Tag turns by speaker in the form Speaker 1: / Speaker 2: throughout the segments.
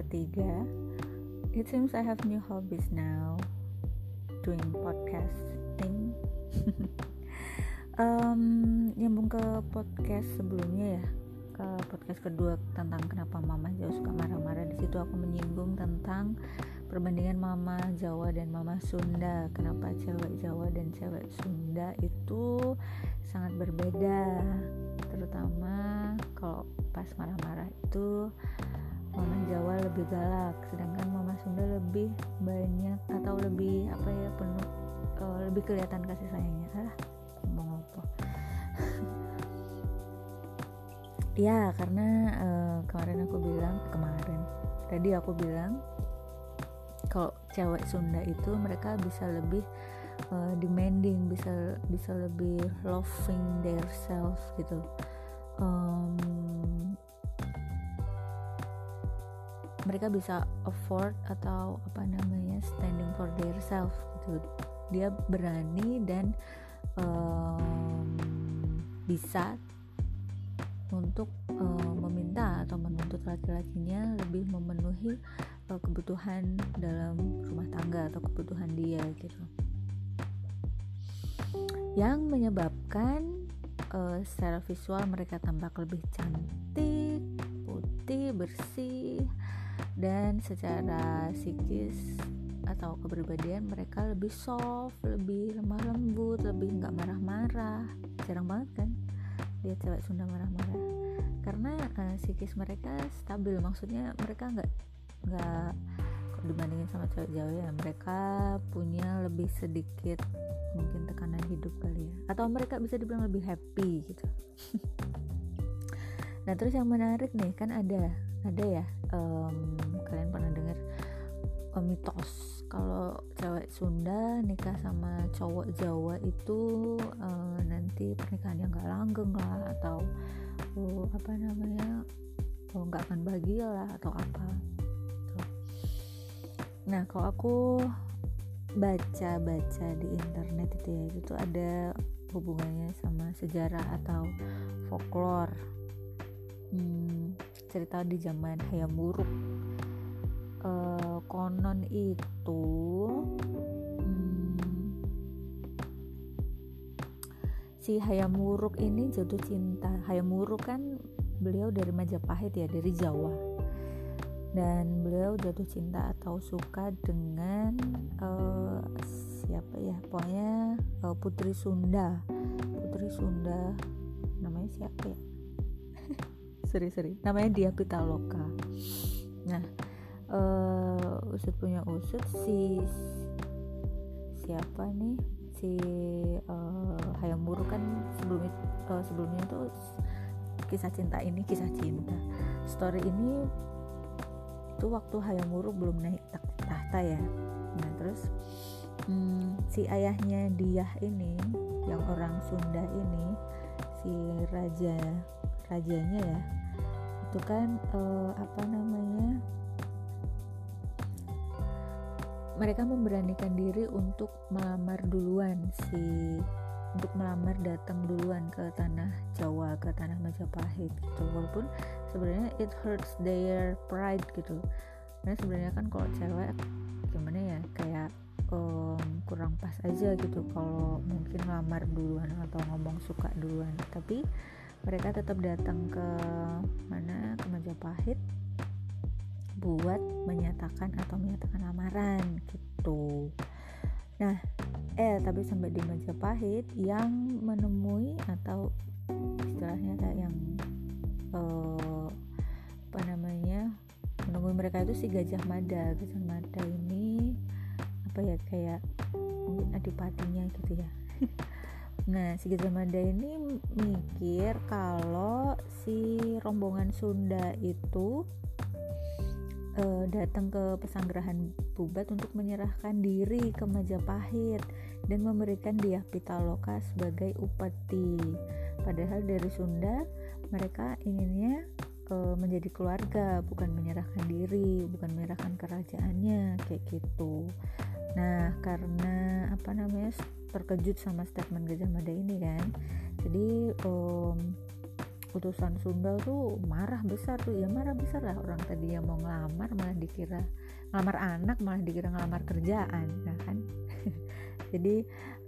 Speaker 1: ketiga it seems I have new hobbies now doing podcasting. Um, nyambung ke podcast sebelumnya ya ke podcast kedua tentang kenapa mama jauh suka marah-marah. Di situ aku menyinggung tentang perbandingan mama Jawa dan mama Sunda. Kenapa cewek Jawa dan cewek Sunda itu sangat berbeda? Terutama kalau pas marah-marah itu mama Jawa lebih galak sedangkan mama Sunda lebih banyak atau lebih apa ya penuh uh, lebih kelihatan kasih sayangnya. Ah ngomong apa? Ya karena uh, kemarin aku bilang kemarin tadi aku bilang kalau cewek Sunda itu mereka bisa lebih uh, demanding bisa bisa lebih loving their self gitu. Um, mereka bisa afford atau apa namanya standing for their self gitu. Dia berani dan um, bisa untuk uh, meminta atau menuntut laki-lakinya lebih memenuhi uh, kebutuhan dalam rumah tangga atau kebutuhan dia gitu. Yang menyebabkan uh, secara visual mereka tampak lebih cantik putih bersih dan secara psikis atau kepribadian mereka lebih soft, lebih lemah lembut, lebih nggak marah-marah. Jarang banget kan dia cewek Sunda marah-marah. Karena uh, psikis mereka stabil, maksudnya mereka nggak nggak dibandingin sama cewek Jawa ya, mereka punya lebih sedikit mungkin tekanan hidup kali ya, atau mereka bisa dibilang lebih happy gitu. nah terus yang menarik nih kan ada ada ya um, kalian pernah dengar um, mitos kalau cewek Sunda nikah sama cowok Jawa itu uh, nanti pernikahannya nggak langgeng lah atau uh, apa namanya nggak uh, akan bahagia lah atau apa. Nah kalau aku baca-baca di internet itu ya itu ada hubungannya sama sejarah atau folklore. Hmm, cerita di zaman Hayam Wuruk uh, konon itu hmm, si Hayam Wuruk ini jatuh cinta. Hayam Wuruk kan beliau dari Majapahit ya dari Jawa. Dan beliau jatuh cinta atau suka dengan uh, siapa ya? Pokoknya uh, Putri Sunda. Putri Sunda namanya siapa ya? Seri-seri namanya Dia Pitaloka nah uh, usut punya usut si siapa nih? Si uh, Hayam Wuruk kan sebelumnya uh, sebelumnya tuh kisah cinta ini kisah cinta. Story ini itu waktu Hayam Wuruk belum naik tahta ya. Nah terus hmm, si ayahnya dia ini yang orang Sunda ini si raja rajanya ya itu kan uh, apa namanya mereka memberanikan diri untuk melamar duluan si untuk melamar datang duluan ke tanah Jawa ke tanah Majapahit gitu. Walaupun sebenarnya it hurts their pride gitu. Karena sebenarnya kan kalau cewek gimana ya kayak um, kurang pas aja gitu kalau mungkin lamar duluan atau ngomong suka duluan. Tapi mereka tetap datang ke mana? Ke Majapahit buat menyatakan atau menyatakan lamaran gitu. Nah eh tapi sampai di Majapahit yang menemui atau istilahnya kayak yang uh, apa namanya menemui mereka itu si Gajah Mada. Gajah Mada ini apa ya kayak mungkin adipatinya gitu ya. Nah, si Gajah Mada ini mikir kalau si rombongan Sunda itu uh, datang ke pesanggerahan Bubat untuk menyerahkan diri ke Majapahit dan memberikan dia Pitaloka sebagai upeti. Padahal dari Sunda mereka inginnya uh, menjadi keluarga, bukan menyerahkan diri, bukan menyerahkan kerajaannya kayak gitu. Nah, karena apa namanya terkejut sama statement Gajah Mada ini kan, jadi um, utusan Sunda tuh marah besar tuh. Ya marah besar lah. Orang tadi yang mau ngelamar malah dikira ngelamar anak malah dikira ngelamar kerjaan ya kan? Jadi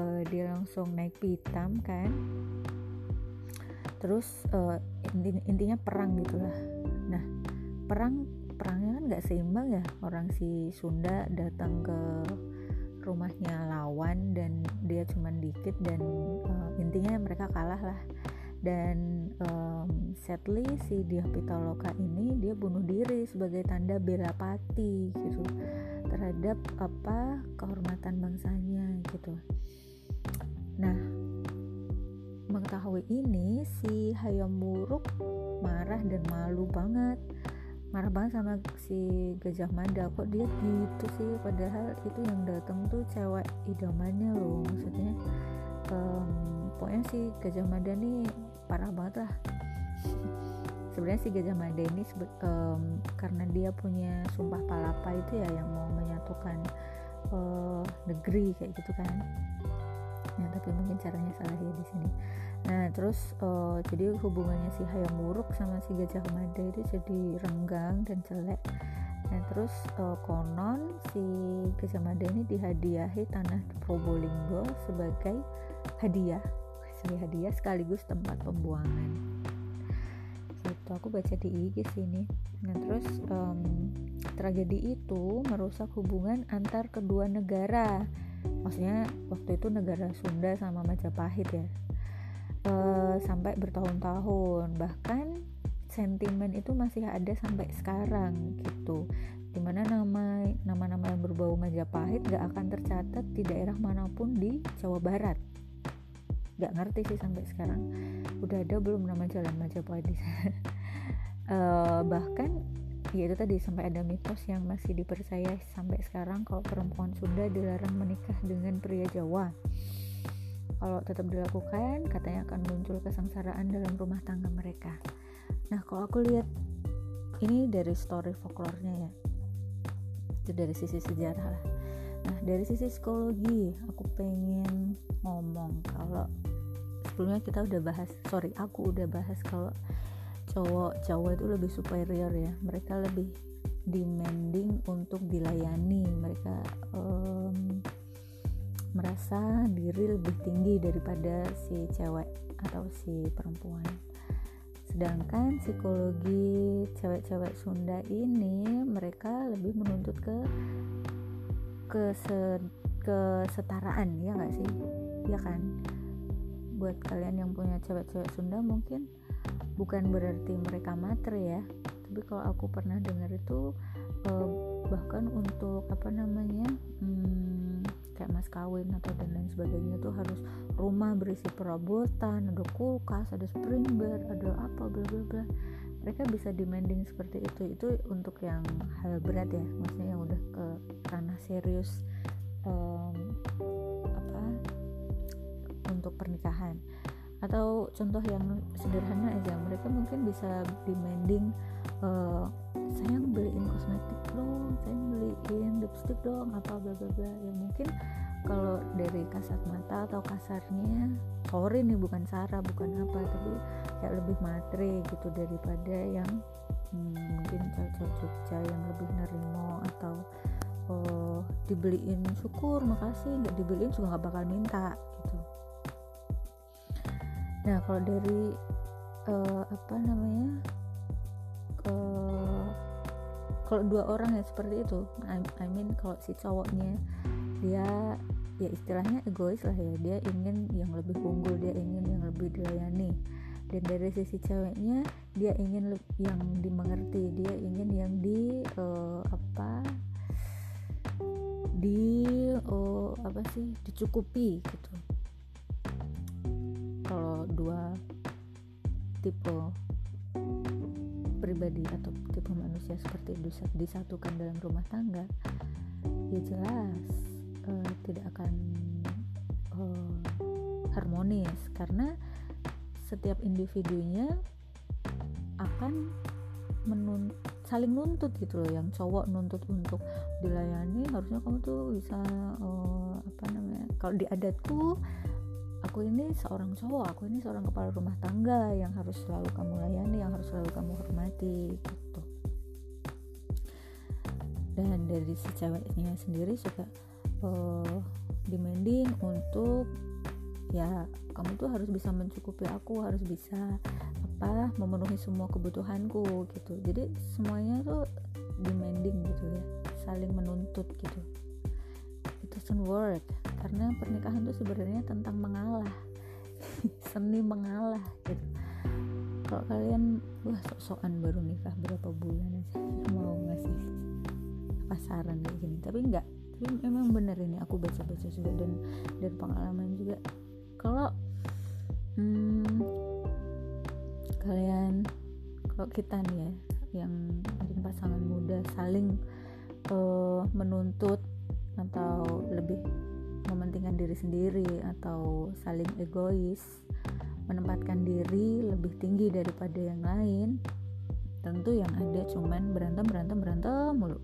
Speaker 1: uh, dia langsung naik pitam kan. Terus uh, inti, intinya perang gitulah nah perang perangnya kan nggak seimbang ya. Orang si Sunda datang ke rumahnya lawan dan dia cuman dikit dan uh, intinya mereka kalah lah dan um, sadly si Dia Pitaloka ini dia bunuh diri sebagai tanda bela pati gitu terhadap apa kehormatan bangsanya gitu. Nah mengetahui ini si Hayam Buruk marah dan malu banget. Marah banget sama si Gajah Mada. Kok dia gitu sih? Padahal itu yang datang tuh cewek idamannya loh. Maksudnya um, pokoknya si Gajah Mada nih parah banget lah. Sebenarnya si Gajah Mada ini um, karena dia punya sumpah palapa itu ya yang mau menyatukan uh, negeri kayak gitu kan. Ya tapi mungkin caranya salah ya di sini. Nah terus uh, jadi hubungannya si Hayam Wuruk sama si Gajah Mada itu jadi renggang dan jelek. Nah terus uh, konon si Gajah Mada ini dihadiahi tanah Probolinggo sebagai hadiah sebagai hadiah sekaligus tempat pembuangan. Gitu aku baca di IG sini. Nah terus um, tragedi itu merusak hubungan antar kedua negara. Maksudnya waktu itu negara Sunda sama Majapahit ya. E, sampai bertahun-tahun. Bahkan sentimen itu masih ada sampai sekarang gitu. Di mana nama nama-nama yang berbau Majapahit gak akan tercatat di daerah mana pun di Jawa Barat gak ngerti sih sampai sekarang. Udah ada belum nama jalan Majapahit di sana? Uh, bahkan ya itu tadi sampai ada mitos yang masih dipercaya sampai sekarang kalau perempuan Sunda dilarang menikah dengan pria Jawa. Kalau tetap dilakukan katanya akan muncul kesengsaraan dalam rumah tangga mereka. Nah kalau aku lihat ini dari story folklore-nya ya. Itu dari sisi sejarah lah nah dari sisi psikologi aku pengen ngomong kalau sebelumnya kita udah bahas sorry aku udah bahas kalau cowok cowok itu lebih superior ya. Mereka lebih demanding untuk dilayani. Mereka um, merasa diri lebih tinggi daripada si cewek atau si perempuan. Sedangkan psikologi cewek-cewek Sunda ini mereka lebih menuntut ke kese, kesetaraan ya nggak sih? Ya kan? Buat kalian yang punya cewek-cewek Sunda mungkin bukan berarti mereka matre ya. Tapi kalau aku pernah dengar itu uh, bahkan untuk apa namanya hmm, kayak mas kawin atau dan lain sebagainya itu harus rumah berisi perabotan ada kulkas ada spring bed ada apa bla bla bla mereka bisa demanding seperti itu itu untuk yang hal berat ya maksudnya yang udah ke ranah serius um, apa untuk pernikahan. Atau contoh yang sederhana aja mereka mungkin bisa demanding uh, sayang beliin kosmetik dong sayang beliin lipstick dong apa bla bla bla. Ya mungkin kalau dari kasat mata atau kasarnya sorry nih bukan Sarah bukan apa tapi kayak lebih matre gitu daripada yang hmm, mungkin cowok Jogja yang lebih nerimo atau uh, dibeliin syukur makasih nggak dibeliin juga nggak bakal minta gitu. Nah kalau dari uh, apa namanya uh, kalau dua orang ya seperti itu. I, I mean kalau si cowoknya dia ya istilahnya egois lah ya. Dia ingin yang lebih unggul dia ingin yang lebih dilayani. Dan dari sisi ceweknya dia ingin yang dimengerti. Dia ingin yang di uh, apa di uh, apa sih dicukupi gitu. Kalau dua tipe pribadi atau tipe manusia seperti disatukan dalam rumah tangga ya jelas uh, tidak akan uh, harmonis. Karena setiap individunya akan menun saling nuntut gitu loh. Yang cowok nuntut untuk dilayani harusnya kamu tuh bisa uh, apa namanya kalau di adatku aku ini seorang cowok aku ini seorang kepala rumah tangga yang harus selalu kamu layani yang harus selalu kamu hormati gitu. Dan dari si ceweknya sendiri juga uh, demanding untuk ya kamu tuh harus bisa mencukupi aku harus bisa apa memenuhi semua kebutuhanku gitu. Jadi semuanya tuh demanding gitu ya saling menuntut gitu. It doesn't work karena pernikahan tuh sebenarnya tentang mengalah seni mengalah gitu. Kalau kalian wah sok-sokan baru nikah berapa bulan aja mau ngasih pasaran kayak gini. Tapi enggak tapi memang benar ini aku baca-baca juga dan dan pengalaman juga. Kalau hmm, kalian kalau kita nih ya yang mungkin pasangan muda saling uh, menuntut atau lebih mementingkan diri sendiri atau saling egois menempatkan diri lebih tinggi daripada yang lain tentu yang ada cuman berantem berantem berantem mulu.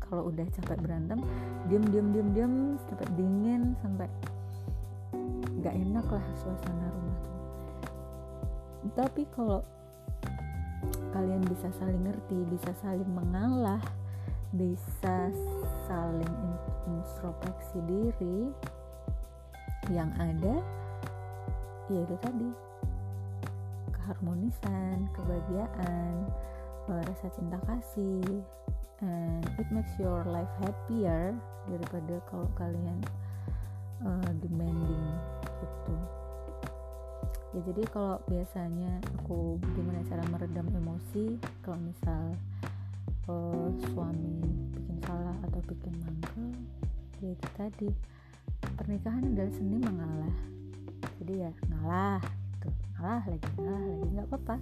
Speaker 1: Kalau udah capek berantem diem diem diem diem sampai dingin sampai nggak enak lah suasana rumah tapi kalau kalian bisa saling ngerti bisa saling mengalah bisa saling introspeksi diri yang ada ya itu tadi. Keharmonisan kebahagiaan rasa cinta kasih and it makes your life happier daripada kalau kalian uh, demanding gitu ya jadi kalau biasanya aku gimana cara meredam emosi kalau misal uh, suami bikin salah atau bikin mangkel ya itu tadi. Pernikahan adalah seni mengalah. Jadi ya ngalah gitu. Ngalah lagi ngalah lagi nggak apa-apa.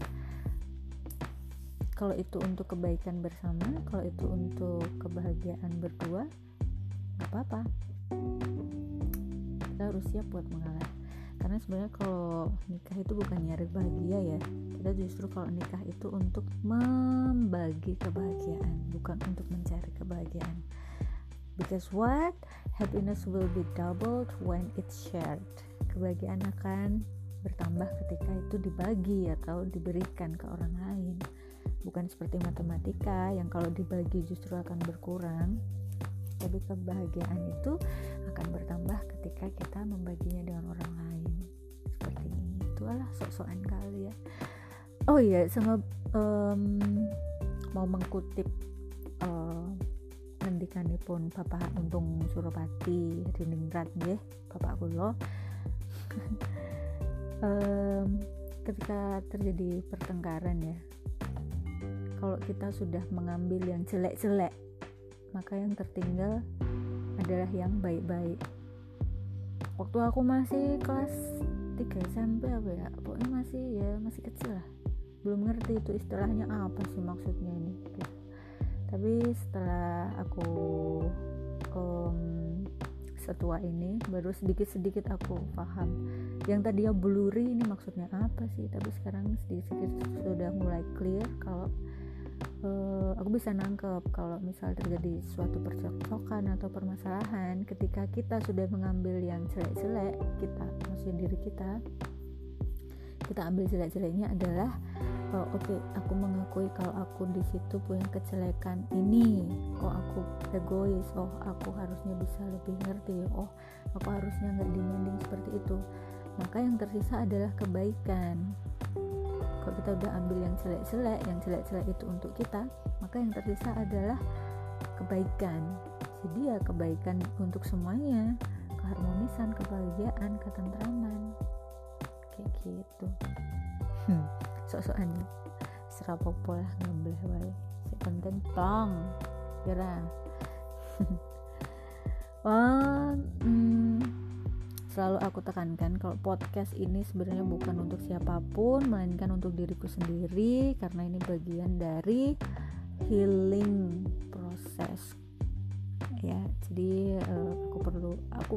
Speaker 1: Kalau itu untuk kebaikan bersama kalau itu untuk kebahagiaan berdua nggak apa-apa. Kita harus siap buat mengalah karena sebenarnya kalau nikah itu bukan nyari bahagia ya. Kita justru kalau nikah itu untuk membagi kebahagiaan bukan untuk mencari kebahagiaan. Because what? Happiness will be doubled when it's shared. Kebahagiaan akan bertambah ketika itu dibagi atau diberikan ke orang lain. Bukan seperti matematika yang kalau dibagi justru akan berkurang tapi kebahagiaan itu akan bertambah ketika kita membaginya dengan orang lain. Seperti itu lah sok-sokan kali ya. Oh iya sama um, mau mengkutip uh, pun Bapak Untung Suropati Riningrat ya Bapak Kulo. Um, ketika terjadi pertengkaran ya kalau kita sudah mengambil yang jelek-jelek maka yang tertinggal adalah yang baik-baik. Waktu aku masih kelas 3 SMP apa ya pokoknya masih ya masih kecil lah. Belum ngerti itu istilahnya apa sih maksudnya ini. Tapi setelah aku um, setua ini baru sedikit-sedikit aku paham yang tadi ya blurry ini maksudnya apa sih. Tapi sekarang sedikit-sedikit sudah mulai clear kalau uh, aku bisa nangkep kalau misal terjadi suatu percekcokan atau permasalahan ketika kita sudah mengambil yang jelek-jelek kita maksudnya diri kita kita ambil jelek-jeleknya adalah oh, oke okay, aku mengakui kalau aku di situ punya kejelekan ini oh aku egois oh aku harusnya bisa lebih ngerti oh aku harusnya nggak demanding seperti itu. Maka yang tersisa adalah kebaikan kalau kita udah ambil yang jelek-jelek yang jelek-jelek itu untuk kita maka yang tersisa adalah kebaikan. Jadi ya kebaikan untuk semuanya. Keharmonisan kebahagiaan ketentraman. Kayak gitu. Hmm, sok-sokan serapopo lah ngambil wae. Penting tong. Kira. Wah, hmm, selalu aku tekankan kalau podcast ini sebenarnya bukan untuk siapa pun melainkan untuk diriku sendiri karena ini bagian dari healing proses ya jadi uh, aku perlu aku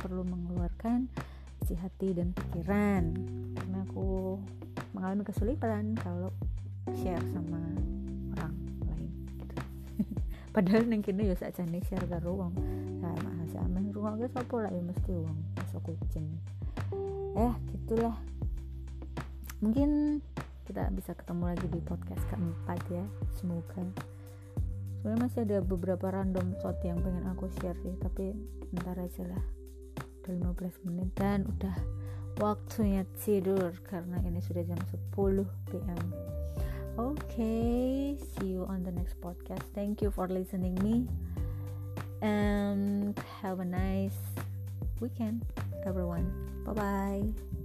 Speaker 1: perlu mengeluarkan isi hati dan pikiran karena aku mengalami kesulitan kalau share sama orang lain gitu. padahal neng kini ya saja nih share ke ruang sama sama ngrungokke sapa lah ya mesti wong iso kucing eh gitulah. Mungkin kita bisa ketemu lagi di podcast keempat ya semoga. Sebenarnya masih ada beberapa random shot yang pengen aku share sih tapi ntar aja lah. Udah 15 menit dan udah waktunya tidur karena ini sudah jam 10 PM okay see you on the next podcast. Thank you for listening me and have a nice weekend everyone. Bye bye